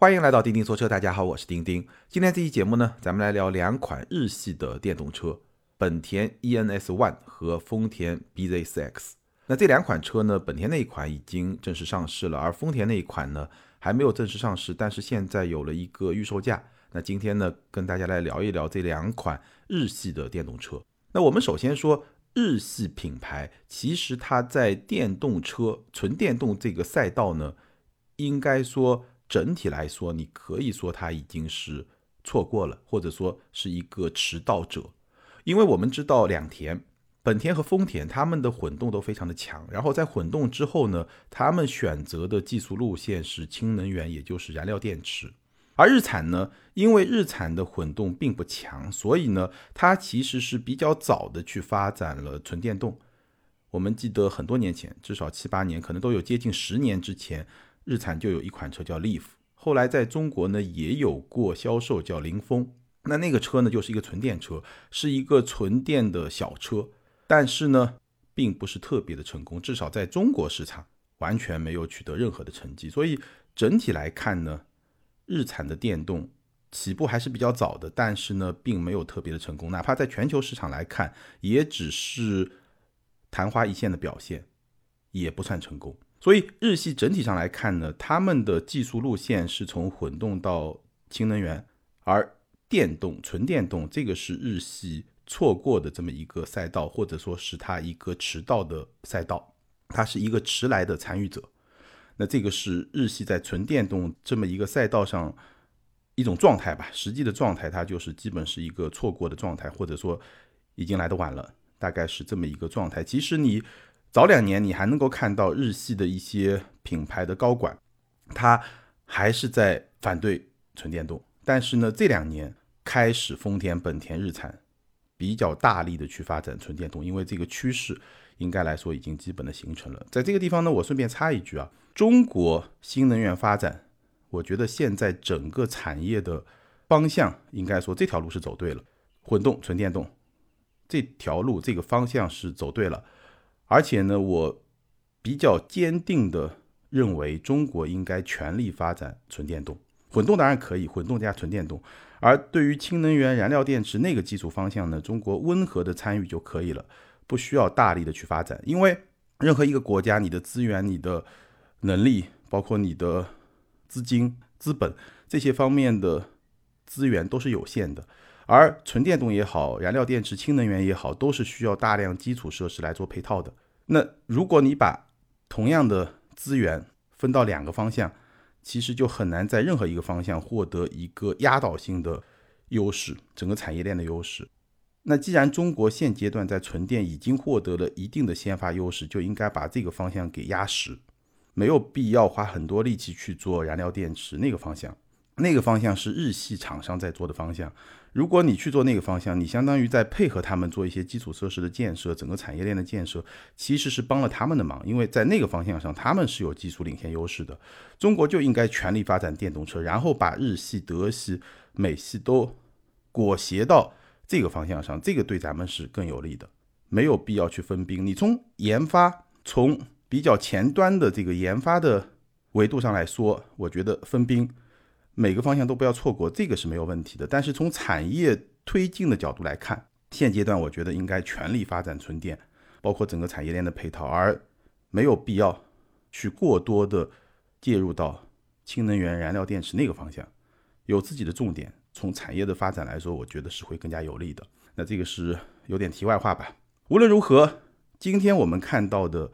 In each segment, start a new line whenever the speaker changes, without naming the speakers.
欢迎来到钉钉说车，大家好，我是钉钉。今天这期节目呢，咱们来聊两款日系的电动车，本田 ENS ONE 和丰田 BZ4X。那这两款车呢，本田那一款已经正式上市了，而丰田那一款呢还没有正式上市，但是现在有了一个预售价。那今天呢，跟大家来聊一聊这两款日系的电动车。那我们首先说日系品牌，其实它在电动车、纯电动这个赛道呢，应该说。整体来说，你可以说它已经是错过了，或者说是一个迟到者，因为我们知道两田、本田和丰田他们的混动都非常的强，然后在混动之后呢，他们选择的技术路线是氢能源，也就是燃料电池。而日产呢，因为日产的混动并不强，所以呢，它其实是比较早的去发展了纯电动。我们记得很多年前，至少七八年，可能都有接近十年之前。日产就有一款车叫 Leaf，后来在中国呢也有过销售，叫凌风。那那个车呢就是一个纯电车，是一个纯电的小车，但是呢并不是特别的成功，至少在中国市场完全没有取得任何的成绩。所以整体来看呢，日产的电动起步还是比较早的，但是呢并没有特别的成功，哪怕在全球市场来看，也只是昙花一现的表现，也不算成功。所以日系整体上来看呢，他们的技术路线是从混动到氢能源，而电动、纯电动这个是日系错过的这么一个赛道，或者说是它一个迟到的赛道，它是一个迟来的参与者。那这个是日系在纯电动这么一个赛道上一种状态吧，实际的状态它就是基本是一个错过的状态，或者说已经来的晚了，大概是这么一个状态。其实你。早两年，你还能够看到日系的一些品牌的高管，他还是在反对纯电动。但是呢，这两年开始，丰田、本田、日产比较大力的去发展纯电动，因为这个趋势应该来说已经基本的形成了。在这个地方呢，我顺便插一句啊，中国新能源发展，我觉得现在整个产业的方向应该说这条路是走对了，混动、纯电动这条路这个方向是走对了。而且呢，我比较坚定的认为，中国应该全力发展纯电动，混动当然可以，混动加纯电动。而对于氢能源、燃料电池那个技术方向呢，中国温和的参与就可以了，不需要大力的去发展。因为任何一个国家，你的资源、你的能力，包括你的资金、资本这些方面的资源都是有限的。而纯电动也好，燃料电池、氢能源也好，都是需要大量基础设施来做配套的。那如果你把同样的资源分到两个方向，其实就很难在任何一个方向获得一个压倒性的优势，整个产业链的优势。那既然中国现阶段在纯电已经获得了一定的先发优势，就应该把这个方向给压实，没有必要花很多力气去做燃料电池那个方向。那个方向是日系厂商在做的方向，如果你去做那个方向，你相当于在配合他们做一些基础设施的建设，整个产业链的建设，其实是帮了他们的忙，因为在那个方向上他们是有技术领先优势的。中国就应该全力发展电动车，然后把日系、德系、美系都裹挟到这个方向上，这个对咱们是更有利的，没有必要去分兵。你从研发，从比较前端的这个研发的维度上来说，我觉得分兵。每个方向都不要错过，这个是没有问题的。但是从产业推进的角度来看，现阶段我觉得应该全力发展纯电，包括整个产业链的配套，而没有必要去过多的介入到氢能源、燃料电池那个方向，有自己的重点。从产业的发展来说，我觉得是会更加有利的。那这个是有点题外话吧。无论如何，今天我们看到的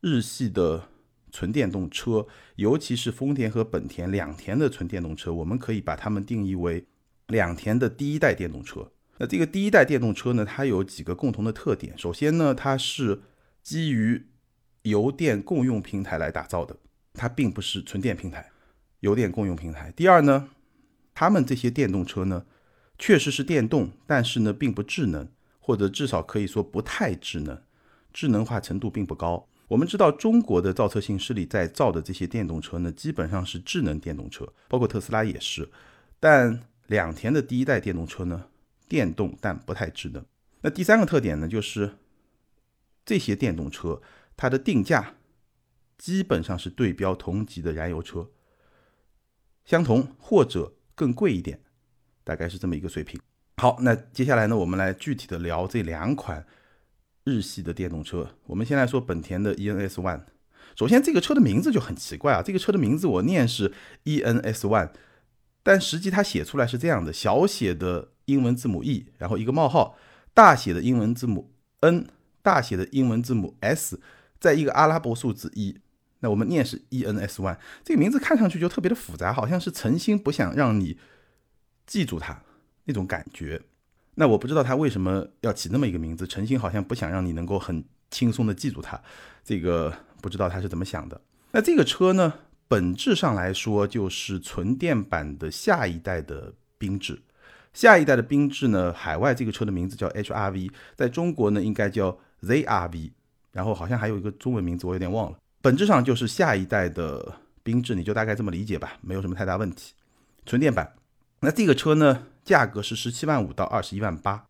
日系的。纯电动车，尤其是丰田和本田两田的纯电动车，我们可以把它们定义为两田的第一代电动车。那这个第一代电动车呢，它有几个共同的特点。首先呢，它是基于油电共用平台来打造的，它并不是纯电平台，油电共用平台。第二呢，他们这些电动车呢，确实是电动，但是呢，并不智能，或者至少可以说不太智能，智能化程度并不高。我们知道，中国的造车新势力在造的这些电动车呢，基本上是智能电动车，包括特斯拉也是。但两田的第一代电动车呢，电动但不太智能。那第三个特点呢，就是这些电动车它的定价基本上是对标同级的燃油车，相同或者更贵一点，大概是这么一个水平。好，那接下来呢，我们来具体的聊这两款日系的电动车。我们先来说本田的 ENS One。首先，这个车的名字就很奇怪啊，这个车的名字我念是 ENS One，但实际它写出来是这样的：小写的英文字母 E，然后一个冒号，大写的英文字母 N，大写的英文字母 S，在一个阿拉伯数字一。那我们念是 ENS One，这个名字看上去就特别的复杂，好像是诚心不想让你记住它那种感觉。那我不知道他为什么要起那么一个名字，诚心好像不想让你能够很轻松的记住它。这个不知道他是怎么想的。那这个车呢，本质上来说就是纯电版的下一代的缤智。下一代的缤智呢，海外这个车的名字叫 HRV，在中国呢应该叫 ZRV，然后好像还有一个中文名字我有点忘了。本质上就是下一代的缤智，你就大概这么理解吧，没有什么太大问题。纯电版，那这个车呢，价格是十七万五到二十一万八，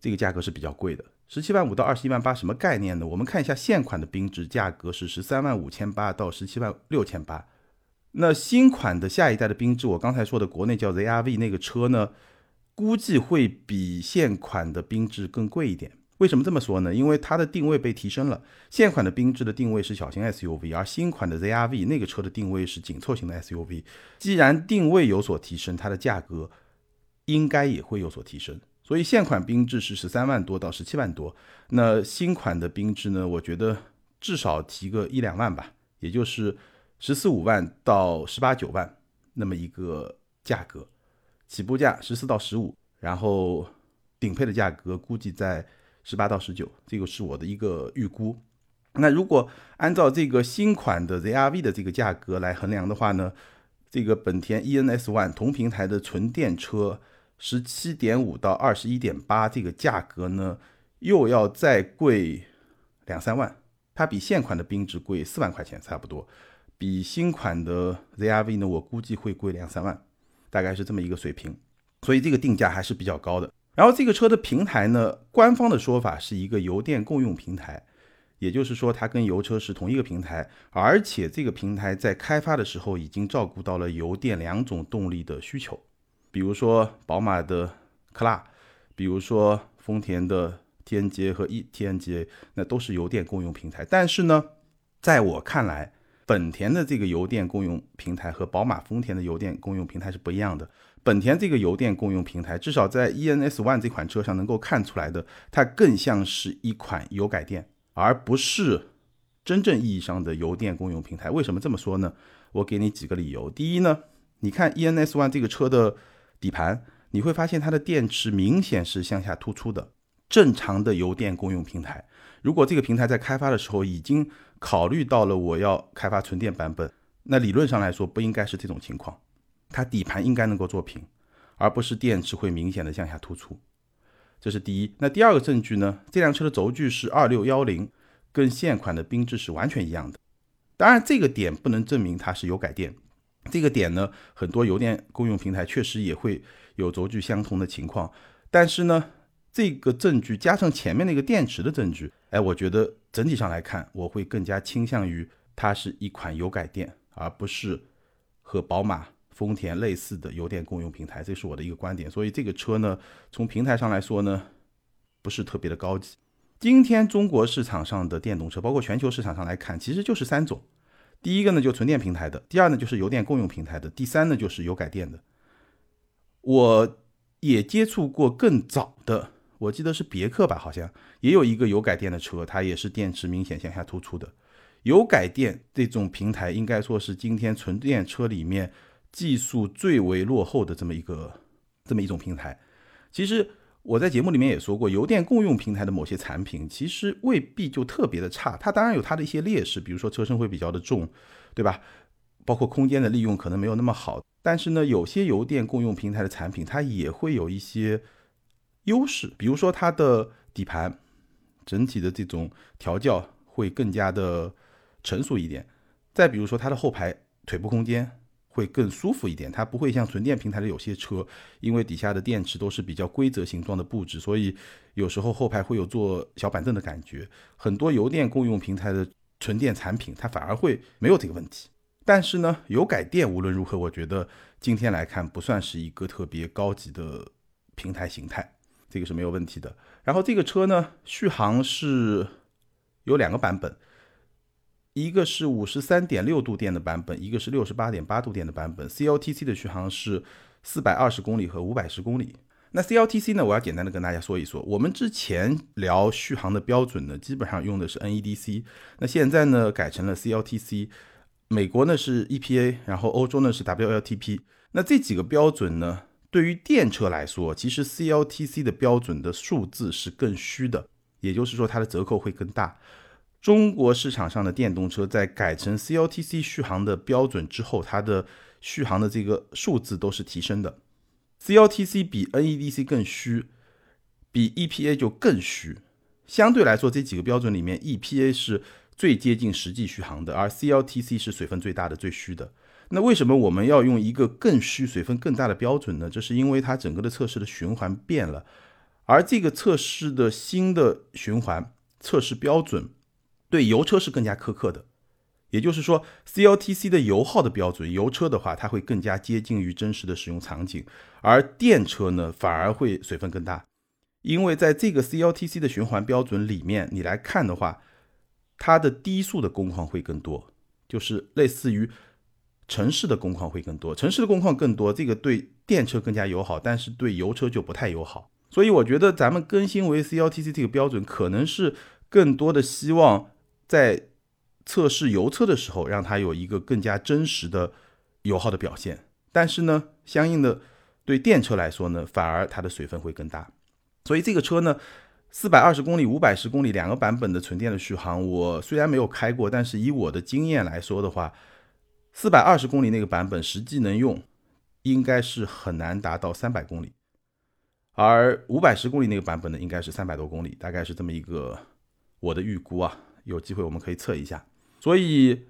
这个价格是比较贵的。十七万五到二十一万八什么概念呢？我们看一下现款的缤智，价格是十三万五千八到十七万六千八。那新款的下一代的缤智，我刚才说的国内叫 ZRV 那个车呢，估计会比现款的缤智更贵一点。为什么这么说呢？因为它的定位被提升了。现款的缤智的定位是小型 SUV，而新款的 ZRV 那个车的定位是紧凑型的 SUV。既然定位有所提升，它的价格应该也会有所提升。所以现款缤智是十三万多到十七万多，那新款的缤智呢？我觉得至少提个一两万吧，也就是十四五万到十八九万那么一个价格，起步价十四到十五，然后顶配的价格估计在。十八到十九，这个是我的一个预估。那如果按照这个新款的 ZRV 的这个价格来衡量的话呢，这个本田 ENS One 同平台的纯电车，十七点五到二十一点八这个价格呢，又要再贵两三万。它比现款的缤智贵四万块钱差不多，比新款的 ZRV 呢，我估计会贵两三万，大概是这么一个水平。所以这个定价还是比较高的。然后这个车的平台呢，官方的说法是一个油电共用平台，也就是说它跟油车是同一个平台，而且这个平台在开发的时候已经照顾到了油电两种动力的需求，比如说宝马的克拉，比如说丰田的 TNGA 和 eTNGA，那都是油电共用平台。但是呢，在我看来，本田的这个油电共用平台和宝马、丰田的油电共用平台是不一样的。本田这个油电共用平台，至少在 ENS One 这款车上能够看出来的，它更像是一款油改电，而不是真正意义上的油电共用平台。为什么这么说呢？我给你几个理由。第一呢，你看 ENS One 这个车的底盘，你会发现它的电池明显是向下突出的。正常的油电共用平台，如果这个平台在开发的时候已经考虑到了我要开发纯电版本，那理论上来说不应该是这种情况。它底盘应该能够做平，而不是电池会明显的向下突出，这是第一。那第二个证据呢？这辆车的轴距是二六幺零，跟现款的缤智是完全一样的。当然，这个点不能证明它是油改电。这个点呢，很多油电共用平台确实也会有轴距相同的情况。但是呢，这个证据加上前面那个电池的证据，哎，我觉得整体上来看，我会更加倾向于它是一款油改电，而不是和宝马。丰田类似的油电共用平台，这是我的一个观点。所以这个车呢，从平台上来说呢，不是特别的高级。今天中国市场上的电动车，包括全球市场上来看，其实就是三种。第一个呢，就纯电平台的；第二呢，就是油电共用平台的；第三呢，就是油改电的。我也接触过更早的，我记得是别克吧，好像也有一个油改电的车，它也是电池明显向下突出的。油改电这种平台，应该说是今天纯电车里面。技术最为落后的这么一个这么一种平台，其实我在节目里面也说过，油电共用平台的某些产品其实未必就特别的差，它当然有它的一些劣势，比如说车身会比较的重，对吧？包括空间的利用可能没有那么好，但是呢，有些油电共用平台的产品它也会有一些优势，比如说它的底盘整体的这种调教会更加的成熟一点，再比如说它的后排腿部空间。会更舒服一点，它不会像纯电平台的有些车，因为底下的电池都是比较规则形状的布置，所以有时候后排会有坐小板凳的感觉。很多油电共用平台的纯电产品，它反而会没有这个问题。但是呢，油改电无论如何，我觉得今天来看不算是一个特别高级的平台形态，这个是没有问题的。然后这个车呢，续航是有两个版本，一个是五十三点六度电的版本，一个是六十八点八度电的版本。CLTC 的续航是四百二十公里和五百十公里。那 CLTC 呢，我要简单的跟大家说一说，我们之前聊续航的标准呢，基本上用的是 NEDC，那现在呢改成了 CLTC。美国呢是 EPA，然后欧洲呢是 WLTP。那这几个标准呢，对于电车来说，其实 CLTC 的标准的数字是更虚的，也就是说它的折扣会更大。中国市场上的电动车在改成 CLTC 续航的标准之后，它的续航的这个数字都是提升的。CLTC 比 NEDC 更虚，比 EPA 就更虚。相对来说，这几个标准里面，EPA 是。最接近实际续航的，而 CLTC 是水分最大的、最虚的。那为什么我们要用一个更虚、水分更大的标准呢？这是因为它整个的测试的循环变了，而这个测试的新的循环测试标准对油车是更加苛刻的。也就是说，CLTC 的油耗的标准，油车的话它会更加接近于真实的使用场景，而电车呢反而会水分更大，因为在这个 CLTC 的循环标准里面，你来看的话。它的低速的工况会更多，就是类似于城市的工况会更多。城市的工况更多，这个对电车更加友好，但是对油车就不太友好。所以我觉得咱们更新为 CLTC 这个标准，可能是更多的希望在测试油车的时候，让它有一个更加真实的油耗的表现。但是呢，相应的对电车来说呢，反而它的水分会更大。所以这个车呢。四百二十公里、五百十公里两个版本的纯电的续航，我虽然没有开过，但是以我的经验来说的话，四百二十公里那个版本实际能用应该是很难达到三百公里，而五百十公里那个版本呢，应该是三百多公里，大概是这么一个我的预估啊。有机会我们可以测一下。所以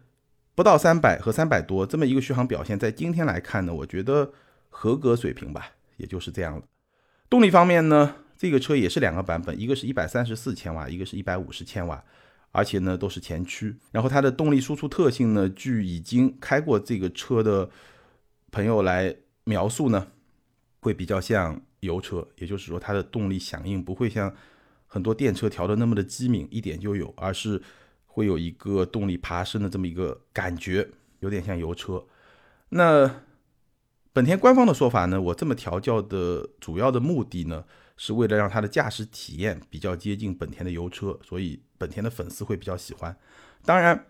不到三百和三百多这么一个续航表现，在今天来看呢，我觉得合格水平吧，也就是这样了。动力方面呢？这个车也是两个版本，一个是一百三十四千瓦，一个是一百五十千瓦，而且呢都是前驱。然后它的动力输出特性呢，据已经开过这个车的朋友来描述呢，会比较像油车，也就是说它的动力响应不会像很多电车调的那么的机敏，一点就有，而是会有一个动力爬升的这么一个感觉，有点像油车。那本田官方的说法呢，我这么调教的主要的目的呢？是为了让它的驾驶体验比较接近本田的油车，所以本田的粉丝会比较喜欢。当然，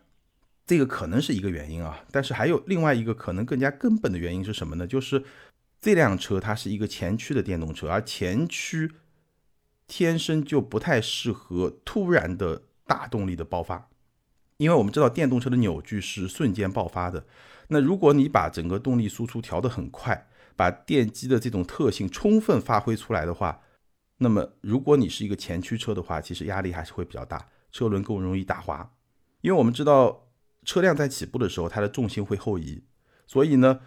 这个可能是一个原因啊，但是还有另外一个可能更加根本的原因是什么呢？就是这辆车它是一个前驱的电动车，而前驱天生就不太适合突然的大动力的爆发，因为我们知道电动车的扭矩是瞬间爆发的。那如果你把整个动力输出调得很快，把电机的这种特性充分发挥出来的话，那么，如果你是一个前驱车的话，其实压力还是会比较大，车轮更容易打滑。因为我们知道，车辆在起步的时候，它的重心会后移，所以呢，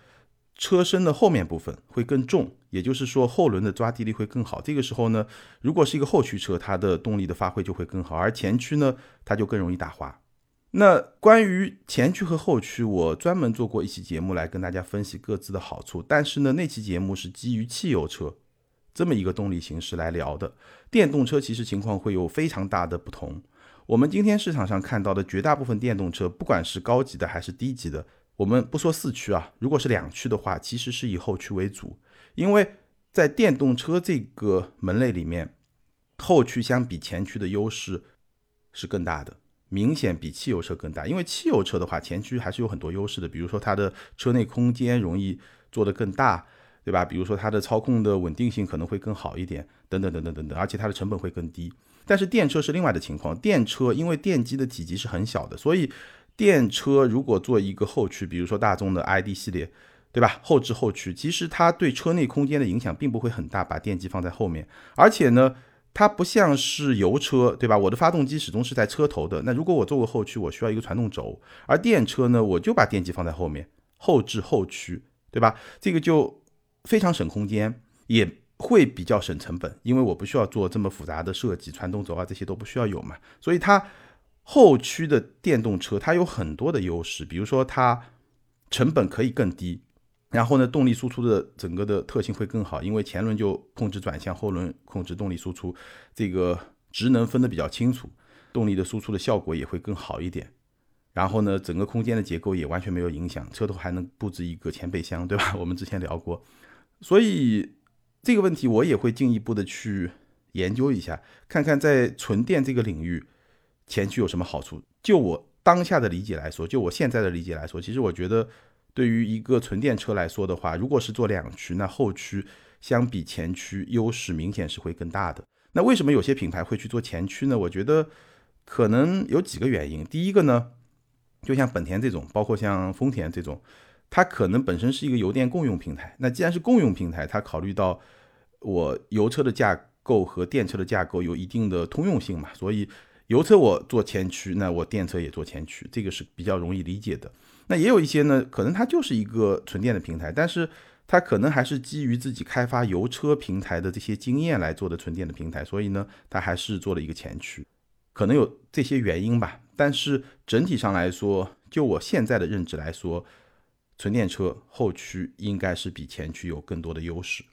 车身的后面部分会更重，也就是说，后轮的抓地力会更好。这个时候呢，如果是一个后驱车，它的动力的发挥就会更好，而前驱呢，它就更容易打滑。那关于前驱和后驱，我专门做过一期节目来跟大家分析各自的好处，但是呢，那期节目是基于汽油车。这么一个动力形式来聊的，电动车其实情况会有非常大的不同。我们今天市场上看到的绝大部分电动车，不管是高级的还是低级的，我们不说四驱啊，如果是两驱的话，其实是以后驱为主，因为在电动车这个门类里面，后驱相比前驱的优势是更大的，明显比汽油车更大。因为汽油车的话，前驱还是有很多优势的，比如说它的车内空间容易做得更大。对吧？比如说它的操控的稳定性可能会更好一点，等等等等等等，而且它的成本会更低。但是电车是另外的情况，电车因为电机的体积是很小的，所以电车如果做一个后驱，比如说大众的 ID 系列，对吧？后置后驱，其实它对车内空间的影响并不会很大，把电机放在后面。而且呢，它不像是油车，对吧？我的发动机始终是在车头的，那如果我做个后驱，我需要一个传动轴，而电车呢，我就把电机放在后面，后置后驱，对吧？这个就。非常省空间，也会比较省成本，因为我不需要做这么复杂的设计，传动轴啊这些都不需要有嘛。所以它后驱的电动车它有很多的优势，比如说它成本可以更低，然后呢，动力输出的整个的特性会更好，因为前轮就控制转向，后轮控制动力输出，这个职能分得比较清楚，动力的输出的效果也会更好一点。然后呢，整个空间的结构也完全没有影响，车头还能布置一个前备箱，对吧？我们之前聊过，所以这个问题我也会进一步的去研究一下，看看在纯电这个领域前驱有什么好处。就我当下的理解来说，就我现在的理解来说，其实我觉得对于一个纯电车来说的话，如果是做两驱，那后驱相比前驱优势明显是会更大的。那为什么有些品牌会去做前驱呢？我觉得可能有几个原因。第一个呢。就像本田这种，包括像丰田这种，它可能本身是一个油电共用平台。那既然是共用平台，它考虑到我油车的架构和电车的架构有一定的通用性嘛，所以油车我做前驱，那我电车也做前驱，这个是比较容易理解的。那也有一些呢，可能它就是一个纯电的平台，但是它可能还是基于自己开发油车平台的这些经验来做的纯电的平台，所以呢，它还是做了一个前驱，可能有这些原因吧。但是整体上来说，就我现在的认知来说，纯电车后驱应该是比前驱有更多的优势。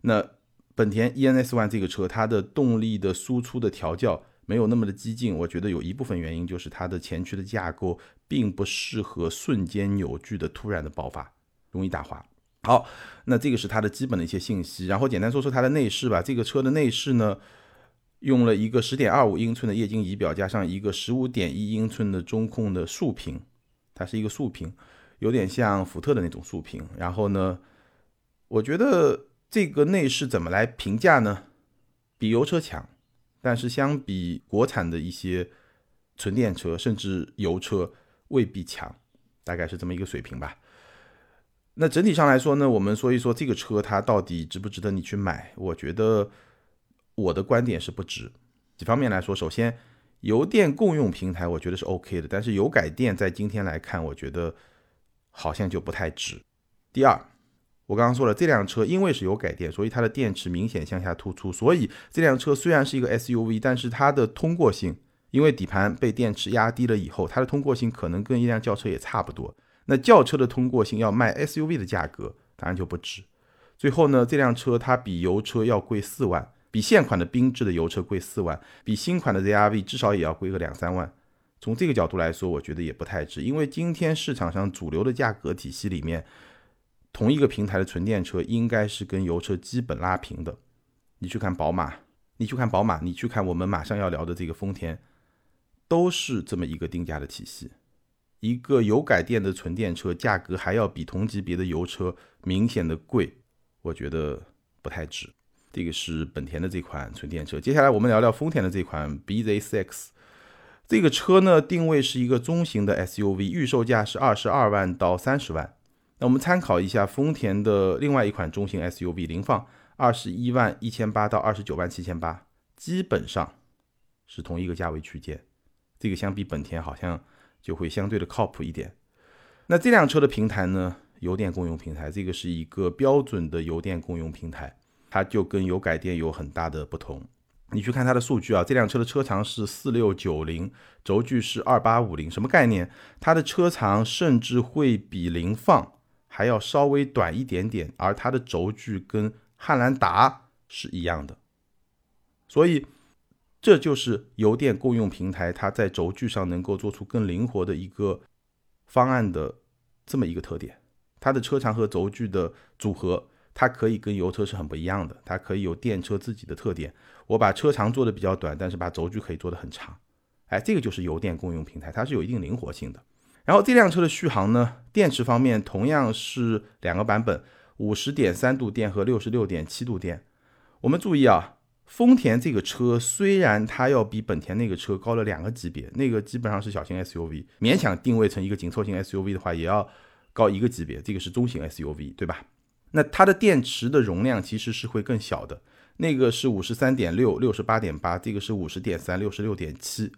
那本田 ENS ONE 这个车，它的动力的输出的调教没有那么的激进，我觉得有一部分原因就是它的前驱的架构并不适合瞬间扭矩的突然的爆发，容易打滑。好，那这个是它的基本的一些信息。然后简单说说它的内饰吧。这个车的内饰呢？用了一个十点二五英寸的液晶仪表，加上一个十五点一英寸的中控的竖屏，它是一个竖屏，有点像福特的那种竖屏。然后呢，我觉得这个内饰怎么来评价呢？比油车强，但是相比国产的一些纯电车甚至油车未必强，大概是这么一个水平吧。那整体上来说呢，我们说一说这个车它到底值不值得你去买？我觉得。我的观点是不值，几方面来说，首先油电共用平台我觉得是 OK 的，但是油改电在今天来看，我觉得好像就不太值。第二，我刚刚说了，这辆车因为是有改电，所以它的电池明显向下突出，所以这辆车虽然是一个 SUV，但是它的通过性，因为底盘被电池压低了以后，它的通过性可能跟一辆轿车也差不多。那轿车的通过性要卖 SUV 的价格，当然就不值。最后呢，这辆车它比油车要贵四万。比现款的缤智的油车贵四万，比新款的 ZRV 至少也要贵个两三万。从这个角度来说，我觉得也不太值，因为今天市场上主流的价格体系里面，同一个平台的纯电车应该是跟油车基本拉平的。你去看宝马，你去看宝马，你去看我们马上要聊的这个丰田，都是这么一个定价的体系。一个油改电的纯电车价格还要比同级别的油车明显的贵，我觉得不太值。这个是本田的这款纯电车。接下来我们聊聊丰田的这款 BZ4X。这个车呢，定位是一个中型的 SUV，预售价是二十二万到三十万。那我们参考一下丰田的另外一款中型 SUV 凌放，二十一万一千八到二十九万七千八，基本上是同一个价位区间。这个相比本田好像就会相对的靠谱一点。那这辆车的平台呢，油电共用平台，这个是一个标准的油电共用平台。它就跟油改电有很大的不同。你去看它的数据啊，这辆车的车长是四六九零，轴距是二八五零，什么概念？它的车长甚至会比凌放还要稍微短一点点，而它的轴距跟汉兰达是一样的。所以这就是油电共用平台它在轴距上能够做出更灵活的一个方案的这么一个特点。它的车长和轴距的组合。它可以跟油车是很不一样的，它可以有电车自己的特点。我把车长做的比较短，但是把轴距可以做的很长，哎，这个就是油电共用平台，它是有一定灵活性的。然后这辆车的续航呢，电池方面同样是两个版本，五十点三度电和六十六点七度电。我们注意啊，丰田这个车虽然它要比本田那个车高了两个级别，那个基本上是小型 SUV，勉强定位成一个紧凑型 SUV 的话，也要高一个级别，这个是中型 SUV，对吧？那它的电池的容量其实是会更小的，那个是五十三点六、六十八点八，这个是五十点三、六十六点七，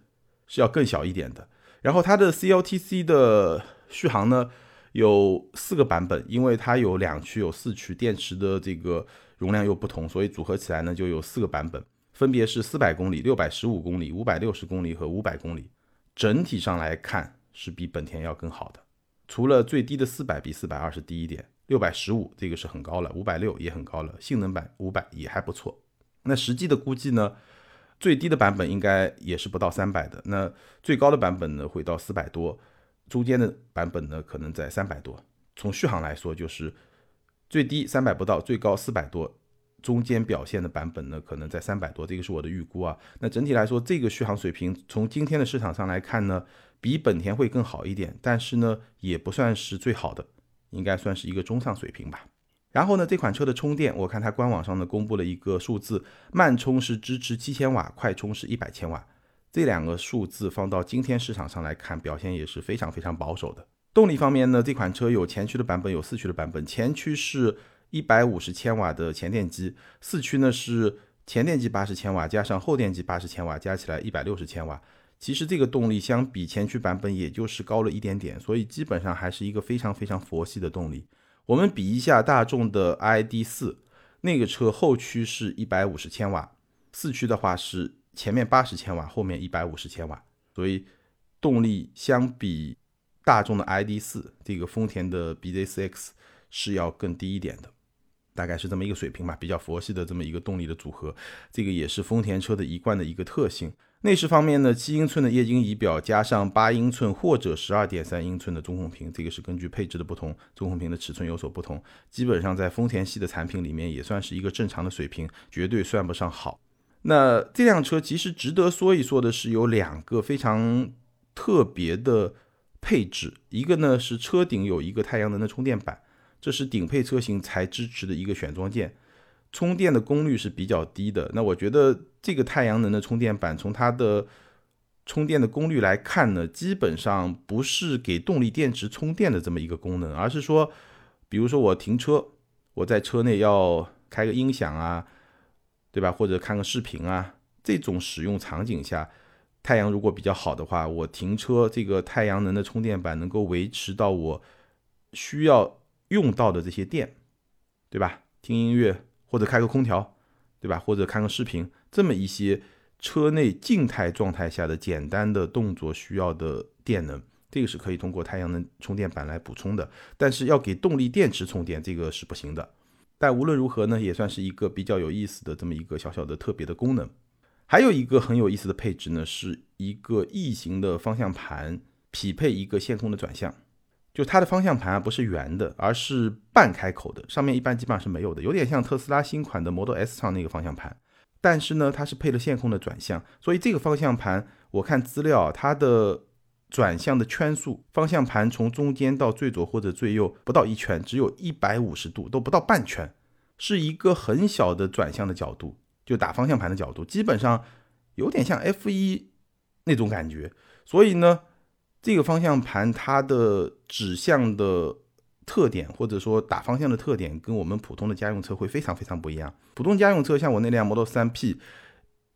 是要更小一点的。然后它的 CLTC 的续航呢有四个版本，因为它有两驱有四驱，电池的这个容量又不同，所以组合起来呢就有四个版本，分别是四百公里、六百十五公里、五百六十公里和五百公里。整体上来看是比本田要更好的。除了最低的四百比四百二是低一点，六百十五这个是很高了，五百六也很高了，性能版五百也还不错。那实际的估计呢，最低的版本应该也是不到三百的，那最高的版本呢会到四百多，中间的版本呢可能在三百多。从续航来说，就是最低三百不到，最高四百多。中间表现的版本呢，可能在三百多，这个是我的预估啊。那整体来说，这个续航水平从今天的市场上来看呢，比本田会更好一点，但是呢，也不算是最好的，应该算是一个中上水平吧。然后呢，这款车的充电，我看它官网上呢公布了一个数字，慢充是支持七千瓦，快充是一百千瓦，这两个数字放到今天市场上来看，表现也是非常非常保守的。动力方面呢，这款车有前驱的版本，有四驱的版本，前驱是。一百五十千瓦的前电机，四驱呢是前电机八十千瓦加上后电机八十千瓦，加起来一百六十千瓦。其实这个动力相比前驱版本也就是高了一点点，所以基本上还是一个非常非常佛系的动力。我们比一下大众的 ID 四，那个车后驱是一百五十千瓦，四驱的话是前面八十千瓦，后面一百五十千瓦，所以动力相比大众的 ID 四，这个丰田的 BZ4X 是要更低一点的。大概是这么一个水平吧，比较佛系的这么一个动力的组合，这个也是丰田车的一贯的一个特性。内饰方面呢，七英寸的液晶仪表加上八英寸或者十二点三英寸的中控屏，这个是根据配置的不同，中控屏的尺寸有所不同。基本上在丰田系的产品里面也算是一个正常的水平，绝对算不上好。那这辆车其实值得说一说的是有两个非常特别的配置，一个呢是车顶有一个太阳能的充电板。这是顶配车型才支持的一个选装件，充电的功率是比较低的。那我觉得这个太阳能的充电板，从它的充电的功率来看呢，基本上不是给动力电池充电的这么一个功能，而是说，比如说我停车，我在车内要开个音响啊，对吧？或者看个视频啊，这种使用场景下，太阳如果比较好的话，我停车这个太阳能的充电板能够维持到我需要。用到的这些电，对吧？听音乐或者开个空调，对吧？或者看个视频，这么一些车内静态状态下的简单的动作需要的电能，这个是可以通过太阳能充电板来补充的。但是要给动力电池充电，这个是不行的。但无论如何呢，也算是一个比较有意思的这么一个小小的特别的功能。还有一个很有意思的配置呢，是一个异形的方向盘，匹配一个线控的转向。就它的方向盘啊不是圆的，而是半开口的，上面一般基本上是没有的，有点像特斯拉新款的 Model S 上那个方向盘。但是呢，它是配了线控的转向，所以这个方向盘我看资料，它的转向的圈数，方向盘从中间到最左或者最右不到一圈，只有一百五十度，都不到半圈，是一个很小的转向的角度，就打方向盘的角度，基本上有点像 F 一那种感觉，所以呢。这个方向盘它的指向的特点，或者说打方向的特点，跟我们普通的家用车会非常非常不一样。普通家用车像我那辆 Model 3P，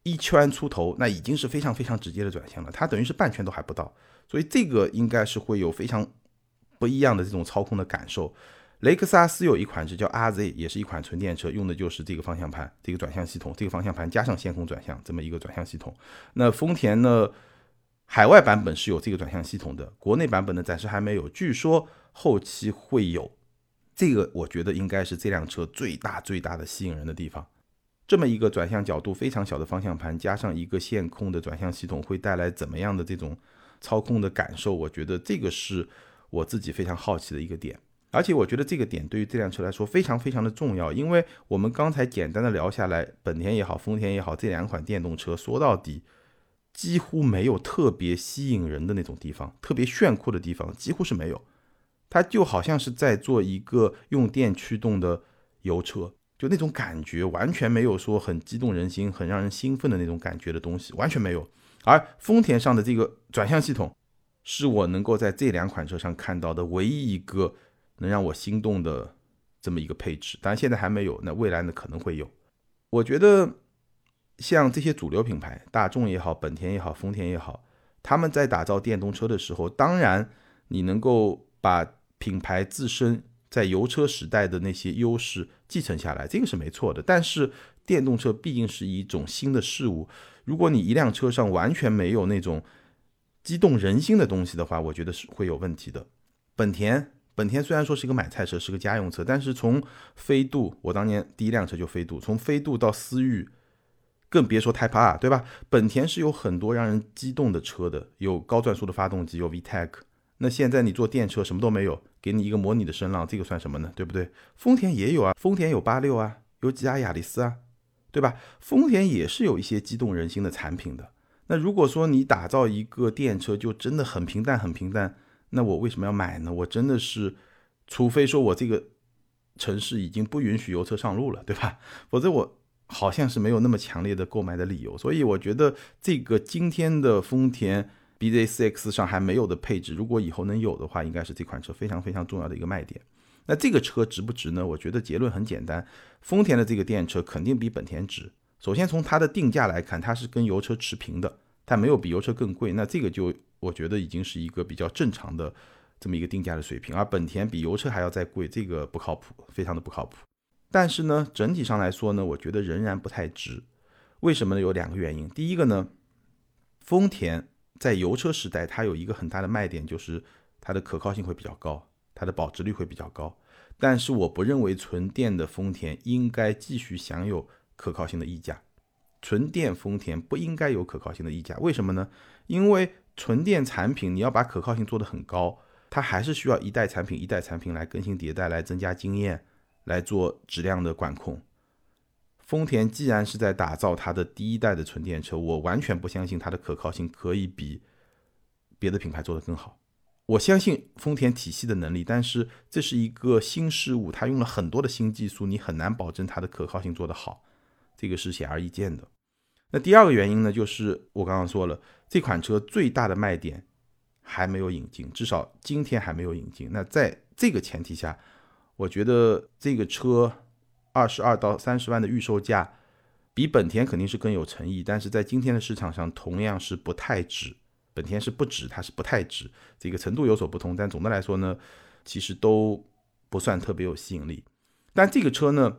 一圈出头，那已经是非常非常直接的转向了，它等于是半圈都还不到，所以这个应该是会有非常不一样的这种操控的感受。雷克萨斯有一款是叫 RZ，也是一款纯电车，用的就是这个方向盘，这个转向系统，这个方向盘加上线控转向这么一个转向系统。那丰田呢？海外版本是有这个转向系统的，国内版本呢暂时还没有，据说后期会有。这个我觉得应该是这辆车最大最大的吸引人的地方。这么一个转向角度非常小的方向盘，加上一个线控的转向系统，会带来怎么样的这种操控的感受？我觉得这个是我自己非常好奇的一个点。而且我觉得这个点对于这辆车来说非常非常的重要，因为我们刚才简单的聊下来，本田也好，丰田也好，这两款电动车说到底。几乎没有特别吸引人的那种地方，特别炫酷的地方几乎是没有。它就好像是在做一个用电驱动的油车，就那种感觉完全没有说很激动人心、很让人兴奋的那种感觉的东西，完全没有。而丰田上的这个转向系统，是我能够在这两款车上看到的唯一一个能让我心动的这么一个配置。当然现在还没有，那未来呢可能会有。我觉得。像这些主流品牌，大众也好，本田也好，丰田也好，他们在打造电动车的时候，当然你能够把品牌自身在油车时代的那些优势继承下来，这个是没错的。但是电动车毕竟是一种新的事物，如果你一辆车上完全没有那种激动人心的东西的话，我觉得是会有问题的。本田，本田虽然说是一个买菜车，是个家用车，但是从飞度，我当年第一辆车就飞度，从飞度到思域，更别说 Type R，对吧？本田是有很多让人激动的车的，有高转速的发动机，有 VTEC。那现在你做电车什么都没有，给你一个模拟的声浪，这个算什么呢？对不对？丰田也有啊，丰田有八六啊，有吉亚雅力斯啊，对吧？丰田也是有一些激动人心的产品的。那如果说你打造一个电车就真的很平淡很平淡，那我为什么要买呢？我真的是，除非说我这个城市已经不允许油车上路了，对吧？否则我好像是没有那么强烈的购买的理由。所以我觉得这个今天的丰田。BZ4X 上还没有的配置，如果以后能有的话，应该是这款车非常非常重要的一个卖点。那这个车值不值呢？我觉得结论很简单，丰田的这个电车肯定比本田值。首先从它的定价来看，它是跟油车持平的，它没有比油车更贵。那这个就我觉得已经是一个比较正常的这么一个定价的水平。而本田比油车还要再贵，这个不靠谱，非常的不靠谱。但是呢，整体上来说呢，我觉得仍然不太值。为什么呢？有两个原因。第一个呢，丰田。在油车时代，它有一个很大的卖点，就是它的可靠性会比较高，它的保值率会比较高。但是我不认为纯电的丰田应该继续享有可靠性的溢价，纯电丰田不应该有可靠性的溢价。为什么呢？因为纯电产品你要把可靠性做得很高，它还是需要一代产品一代产品来更新迭代，来增加经验，来做质量的管控。丰田既然是在打造它的第一代的纯电车，我完全不相信它的可靠性可以比别的品牌做得更好。我相信丰田体系的能力，但是这是一个新事物，它用了很多的新技术，你很难保证它的可靠性做得好，这个是显而易见的。那第二个原因呢，就是我刚刚说了，这款车最大的卖点还没有引进，至少今天还没有引进。那在这个前提下，我觉得这个车。二十二到三十万的预售价，比本田肯定是更有诚意，但是在今天的市场上同样是不太值。本田是不值，它是不太值，这个程度有所不同，但总的来说呢，其实都不算特别有吸引力。但这个车呢，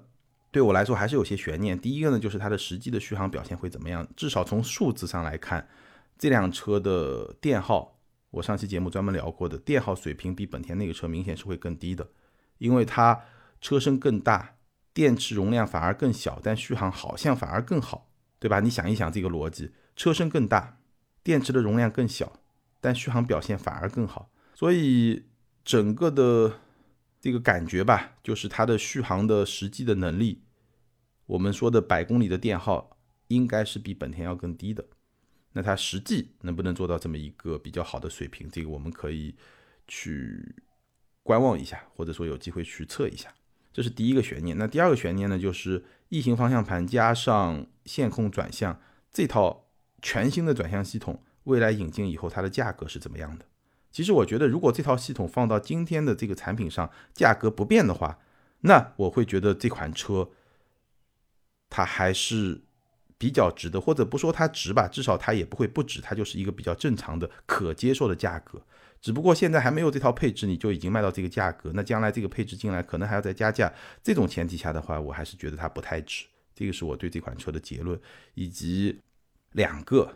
对我来说还是有些悬念。第一个呢，就是它的实际的续航表现会怎么样？至少从数字上来看，这辆车的电耗，我上期节目专门聊过的电耗水平比本田那个车明显是会更低的，因为它车身更大。电池容量反而更小，但续航好像反而更好，对吧？你想一想这个逻辑，车身更大，电池的容量更小，但续航表现反而更好，所以整个的这个感觉吧，就是它的续航的实际的能力，我们说的百公里的电耗应该是比本田要更低的。那它实际能不能做到这么一个比较好的水平，这个我们可以去观望一下，或者说有机会去测一下。这是第一个悬念，那第二个悬念呢，就是异形方向盘加上线控转向这套全新的转向系统，未来引进以后它的价格是怎么样的？其实我觉得，如果这套系统放到今天的这个产品上，价格不变的话，那我会觉得这款车它还是比较值的，或者不说它值吧，至少它也不会不值，它就是一个比较正常的、可接受的价格。只不过现在还没有这套配置，你就已经卖到这个价格。那将来这个配置进来，可能还要再加价。这种前提下的话，我还是觉得它不太值。这个是我对这款车的结论，以及两个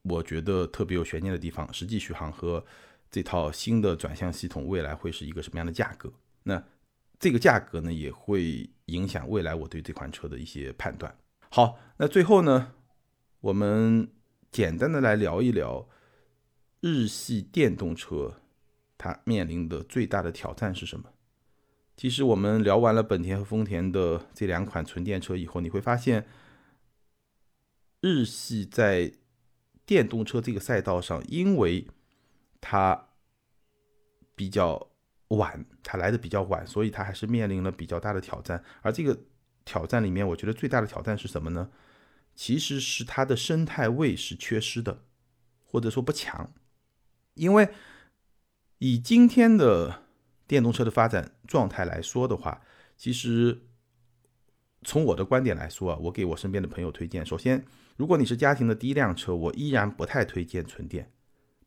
我觉得特别有悬念的地方：实际续航和这套新的转向系统未来会是一个什么样的价格？那这个价格呢，也会影响未来我对这款车的一些判断。好，那最后呢，我们简单的来聊一聊。日系电动车，它面临的最大的挑战是什么？其实我们聊完了本田和丰田的这两款纯电车以后，你会发现，日系在电动车这个赛道上，因为它比较晚，它来的比较晚，所以它还是面临了比较大的挑战。而这个挑战里面，我觉得最大的挑战是什么呢？其实是它的生态位是缺失的，或者说不强。因为以今天的电动车的发展状态来说的话，其实从我的观点来说啊，我给我身边的朋友推荐，首先，如果你是家庭的第一辆车，我依然不太推荐纯电。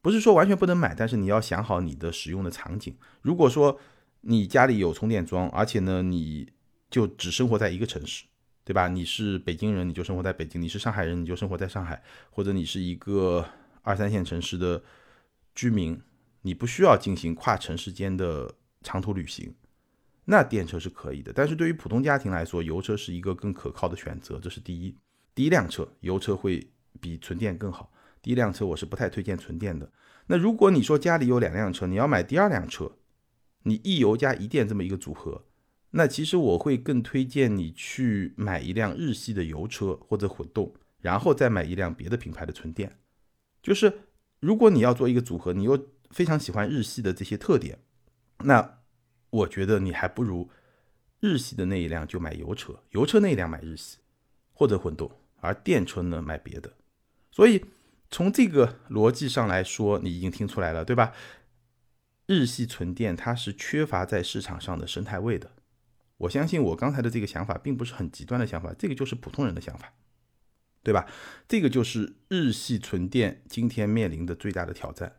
不是说完全不能买，但是你要想好你的使用的场景。如果说你家里有充电桩，而且呢，你就只生活在一个城市，对吧？你是北京人，你就生活在北京；你是上海人，你就生活在上海；或者你是一个二三线城市的。居民，你不需要进行跨城市间的长途旅行，那电车是可以的。但是对于普通家庭来说，油车是一个更可靠的选择，这是第一。第一辆车油车会比纯电更好。第一辆车我是不太推荐纯电的。那如果你说家里有两辆车，你要买第二辆车，你一油加一电这么一个组合，那其实我会更推荐你去买一辆日系的油车或者混动，然后再买一辆别的品牌的纯电。就是如果你要做一个组合，你又非常喜欢日系的这些特点，那我觉得你还不如日系的那一辆就买油车，油车那一辆买日系或者混动。而电车呢，买别的，所以从这个逻辑上来说，你已经听出来了，对吧？日系纯电它是缺乏在市场上的生态位的。我相信我刚才的这个想法并不是很极端的想法，这个就是普通人的想法，对吧？这个就是日系纯电今天面临的最大的挑战。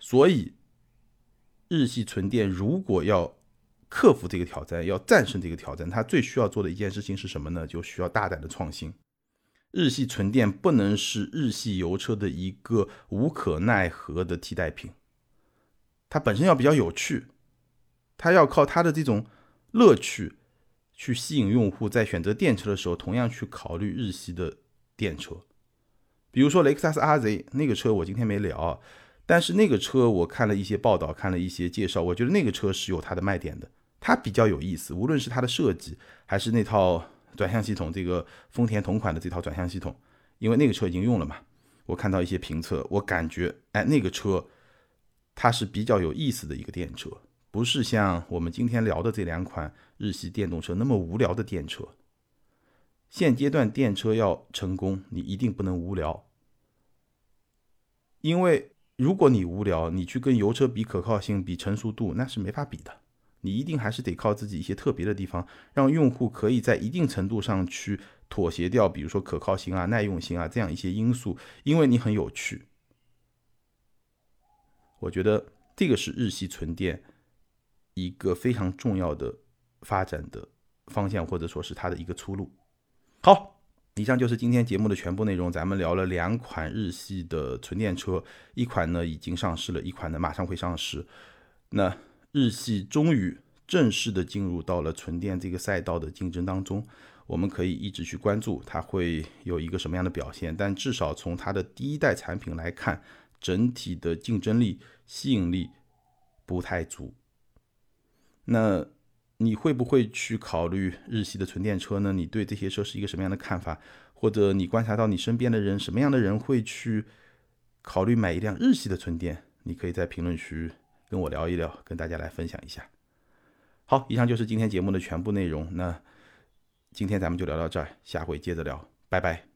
所以，日系纯电如果要克服这个挑战，要战胜这个挑战，它最需要做的一件事情是什么呢？就需要大胆的创新。日系纯电不能是日系油车的一个无可奈何的替代品，它本身要比较有趣，它要靠它的这种乐趣去吸引用户，在选择电车的时候，同样去考虑日系的电车。比如说雷克萨斯 RZ 那个车，我今天没聊，但是那个车我看了一些报道，看了一些介绍，我觉得那个车是有它的卖点的，它比较有意思，无论是它的设计还是那套。转向系统，这个丰田同款的这套转向系统，因为那个车已经用了嘛，我看到一些评测，我感觉，哎，那个车它是比较有意思的一个电车，不是像我们今天聊的这两款日系电动车那么无聊的电车。现阶段电车要成功，你一定不能无聊，因为如果你无聊，你去跟油车比可靠性、比成熟度，那是没法比的。你一定还是得靠自己一些特别的地方，让用户可以在一定程度上去妥协掉，比如说可靠性啊、耐用性啊这样一些因素，因为你很有趣。我觉得这个是日系纯电一个非常重要的发展的方向，或者说是它的一个出路。好，以上就是今天节目的全部内容，咱们聊了两款日系的纯电车，一款呢已经上市了，一款呢马上会上市。那日系终于正式的进入到了纯电这个赛道的竞争当中，我们可以一直去关注它会有一个什么样的表现。但至少从它的第一代产品来看，整体的竞争力、吸引力不太足。那你会不会去考虑日系的纯电车呢？你对这些车是一个什么样的看法？或者你观察到你身边的人，什么样的人会去考虑买一辆日系的纯电？你可以在评论区。跟我聊一聊，跟大家来分享一下。好，以上就是今天节目的全部内容。那今天咱们就聊到这儿，下回接着聊，拜拜。